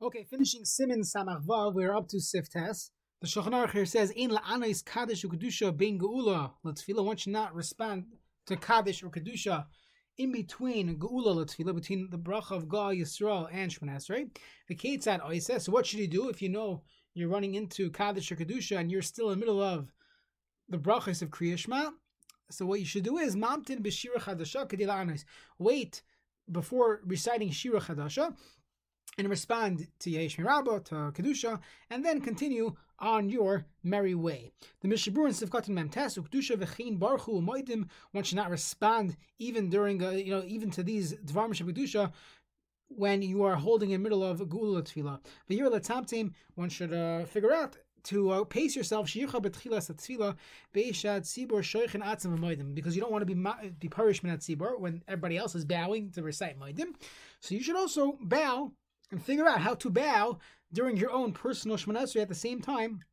Okay, finishing Simin Samach Vav, we're up to Siftes. The Shulchan Aruch here says, "In la'anais kaddish ukedusha bein geula letfila." One should not respond to kaddish or kedusha in between geula letfila, between the bracha of Ga'al Yisrael and Shemon Esrei. The Ketzad Oiseh. So, what should you do if you know you're running into kaddish or kedusha and you're still in the middle of the brachas of Kriyashma? So, what you should do is mamtin b'shira chadasha kedila Wait before reciting shira chadasha and respond to Yesh Mirabo, to Kedusha, and then continue on your merry way. The Mishabur and Sivkatan Memtes, Kedusha V'chein Barchu Moidim, one should not respond even during, uh, you know, even to these Dvar Kedusha, when you are holding in the middle of Gula Tefillah. But here, Latamtim, one should uh, figure out to uh, pace yourself because you don't want to be be parish minat tzibur when everybody else is bowing to recite moedim. So you should also bow and figure out how to bow during your own personal Shemana at the same time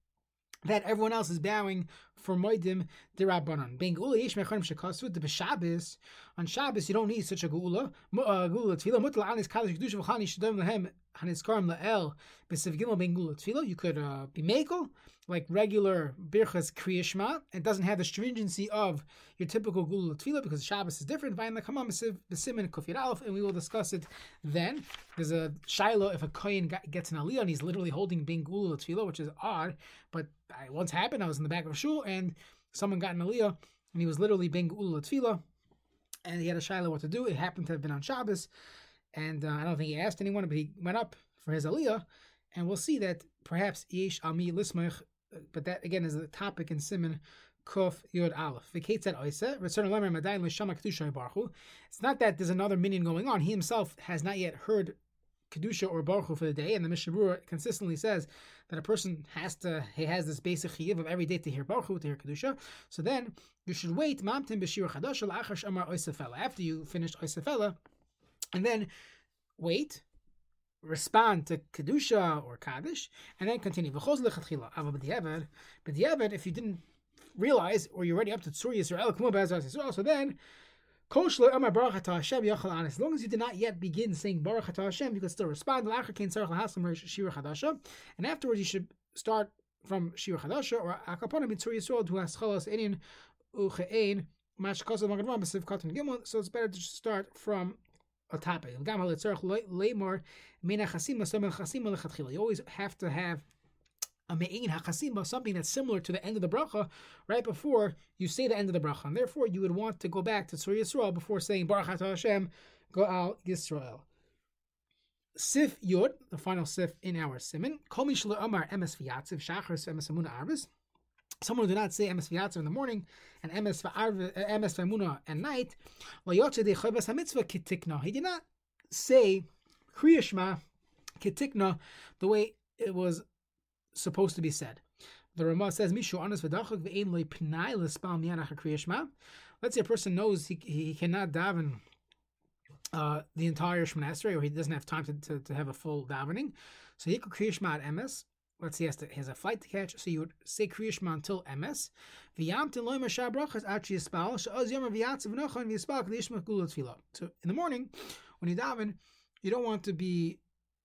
that everyone else is bowing for Moedim Dirabanan. Being Geula Yesh Mechanim Shekasud, the Shabbos, on Shabbos you don't need such a Geula. Uh, Geula Tefillah, Mutal Anis Kadosh Kedusha V'chani Shadam Lehem Haniskarim La'el, B'Sev Gimel Ben Tefillah. You could uh, be Mekel, like regular Birchas Kriyashma. It doesn't have the stringency of your typical Gula Tefillah because Shabbos is different. Vayin Lekamam B'Simin Kufir Aleph, and we will discuss it then. There's a Shiloh if a Kohen gets an Aliyah and he's literally holding Ben Geula Tefillah, which is odd, but it once happened. I was in the back of a shul and someone got an Aliyah and he was literally Ben Geula Tefillah and he had a Shiloh what to do. It happened to have been on Shabbos. And uh, I don't think he asked anyone, but he went up for his aliyah, and we'll see that perhaps yesh ami lismach, but that again is the topic in Simon Kuf Yud Aleph. It's not that there's another minion going on. He himself has not yet heard kedusha or baruch for the day, and the Mishnah consistently says that a person has to he has this basic chiyuv of every day to hear baruch to hear kedusha. So then you should wait after you finish oisefela, and then wait respond to kedusha or kaddish, and then continue. V'choz lechatchila. Ava b'diavad. B'diavad, if you didn't realize, or you're already up to Tzur Yisrael, k'mo b'azar Yisrael, so then, koshlo amar baruch Hashem yachal. As long as you did not yet begin saying baruch Hashem, you could still respond. And afterwards you should start from shira chadasha or akapona b'Tzur Yisrael to haschalas enin uchein mash kosav magadvam b'siv gimel. So it's better to start from a topic. You always have to have a me'in hachasima, something that's similar to the end of the bracha, right before you say the end of the bracha. And therefore, you would want to go back to Tzur Yisrael before saying Baruch Hashem, go out Yisrael. Sif Yod, the final Sif in our Simon. Kol Mishla Amar Emes V'yatziv Shachar Emes Arvis someone who did not say emes v'yatzer in the morning and emes v'amuna at night, he did not say kriyashma kitikna the way it was supposed to be said. The Ramah says, Mishu anas. Let's say a person knows he, he cannot daven uh, the entire Shemon or he doesn't have time to, to, to have a full davening. So he could kriyashma at emes, let's say he has, to, he has a flight to catch, so you would say Kriyashma until MS. So in the morning, when you daven, you don't want to be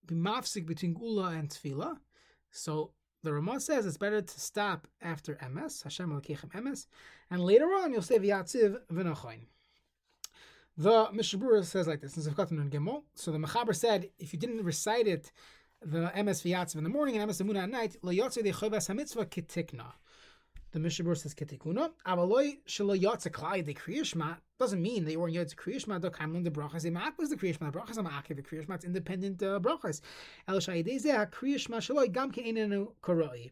be mafsik between gula and tefillah. So the Ramah says it's better to stop after MS, Hashem Elokeichem MS, and later on you'll say v'yatziv v'nachoin. The Mishabura says like this. So the Mechaber said if you didn't recite it the MS V'yatzav in the morning and MS Amuna at night, lo yotze de chovas hamitzvah kitikna. The Mishabur says kitikuna. Avaloi shelo yotze klai de kriyishma doesn't mean you weren't yotze kriyishma do kamlin de brachas. Imak was the kriyishma. The brachas are ma'akev the kriyishma. It's independent uh, brachas. El shayidei zeh kriyishma shaloi gam ke'enenu koroi.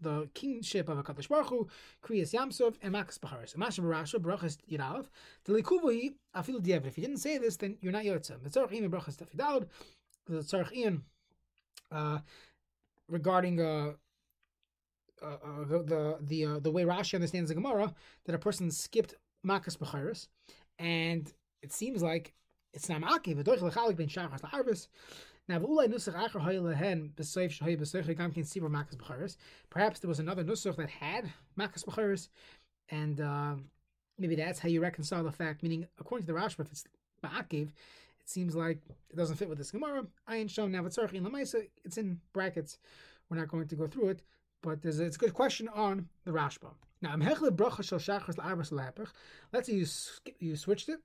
the kingship of a Kadosh Baruch Hu, Kriyas Yamsov, and Makas Bacharis. Masha Barasha, Brachas Yiralav, the Likubuhi, Afilu Diev. If you didn't say this, then you're not Yotza. The Tzarech Ian Brachas Tafidalad, the Tzarech Ian, uh, regarding uh, uh, uh, the the uh, the way Rashi understands the Gemara that a person skipped Makas B'chayris, and it seems like it's not Maki. V'doich l'chalik ben Shachas la'arvis. Now. Perhaps there was another nusach that had Makas B'chayris, and uh, maybe that's how you reconcile the fact. Meaning, according to the Rashba, if it's Ma'akiv, it seems like it doesn't fit with this Gemara. It's in Lamaisa. It's in brackets. We're not going to go through it but a, it's a good question on the Rashba. Now. Let's say you you switched it.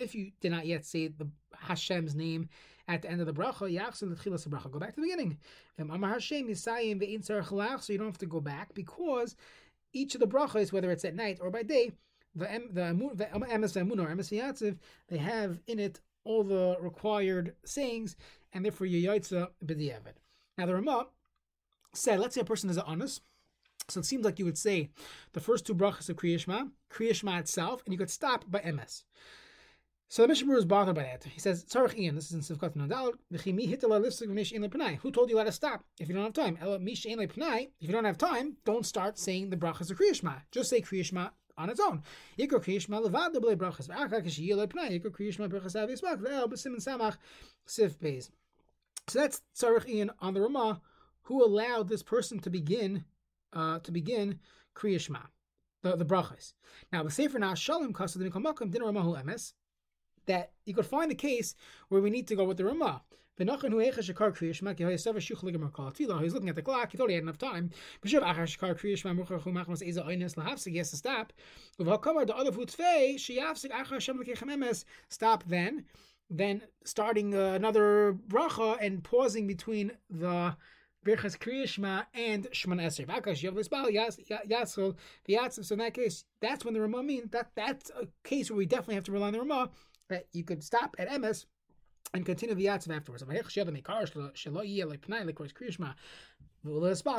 If you did not yet say the Hashem's name at the end of the bracha, Go back to the beginning. So you don't have to go back because each of the brachas, whether it's at night or by day, the the or they have in it all the required sayings, and therefore you yaitza b'diavad. Now the Ramah said, let's say a person is an honest. So it seems like you would say the first two brachas of Kriyashma, Kriyashma itself, and you could stop by MS. So the Mishnah is bothered by that. He says, Tzarech Ian, this is in Sivkat Nadal, Who told you let us stop if you don't have time? If you don't have time, don't start saying the brachas of Kriyashma. Just say Kriyashma on its own. Ikor Kriyashma levad the brachas. V'achak shiyel pnai. Ikor Kriyashma brachas avis bak. Ve'el b'simin samach sif beis. So that's Tzarech Ian on the Ramah, who allowed this person to begin uh, to begin Kriyashma, the, the brachas. Now, the Sefer Nas Shalom Kasadim Kamakim Din Ramahu Emes, that you could find the case where we need to go with the Ramah. He's looking at the clock. He thought he had enough time. He has to stop. Stop then then starting uh, another bracha and pausing between the Birchas Kriyashma and Shemon Esrei. Vakash Yavlisbal Yatzil V'Yatziv. So in that case, that's when the Ramah means that that's a case where we definitely have to rely on the Ramah that you could stop at MS and continue the Yatziv afterwards. If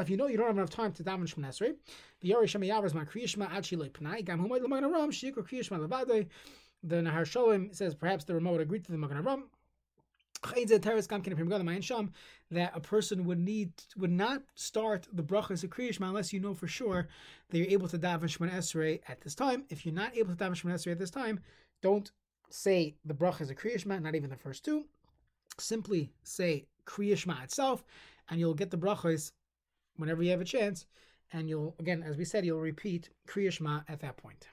you know you don't have enough time to daven Shemon Esrei, the Yori Shemayav is my Kriyashma Ad Shiloi Pnai Gam Humay L'Magen Ram Shikor Kriyashma Levadei the Nahar Shalom says perhaps the remote agree to the Magen Aram. That a person would need would not start the brachas of Kriyishma unless you know for sure that you're able to daven Shemon Esrei at this time. If you're not able to daven Shemon Esrei at this time, don't say the brachas of Kriyishma, not even the first two. Simply say Kriyishma itself, and you'll get the brachas whenever you have a chance. And you'll again, as we said, you'll repeat Kriyishma at that point.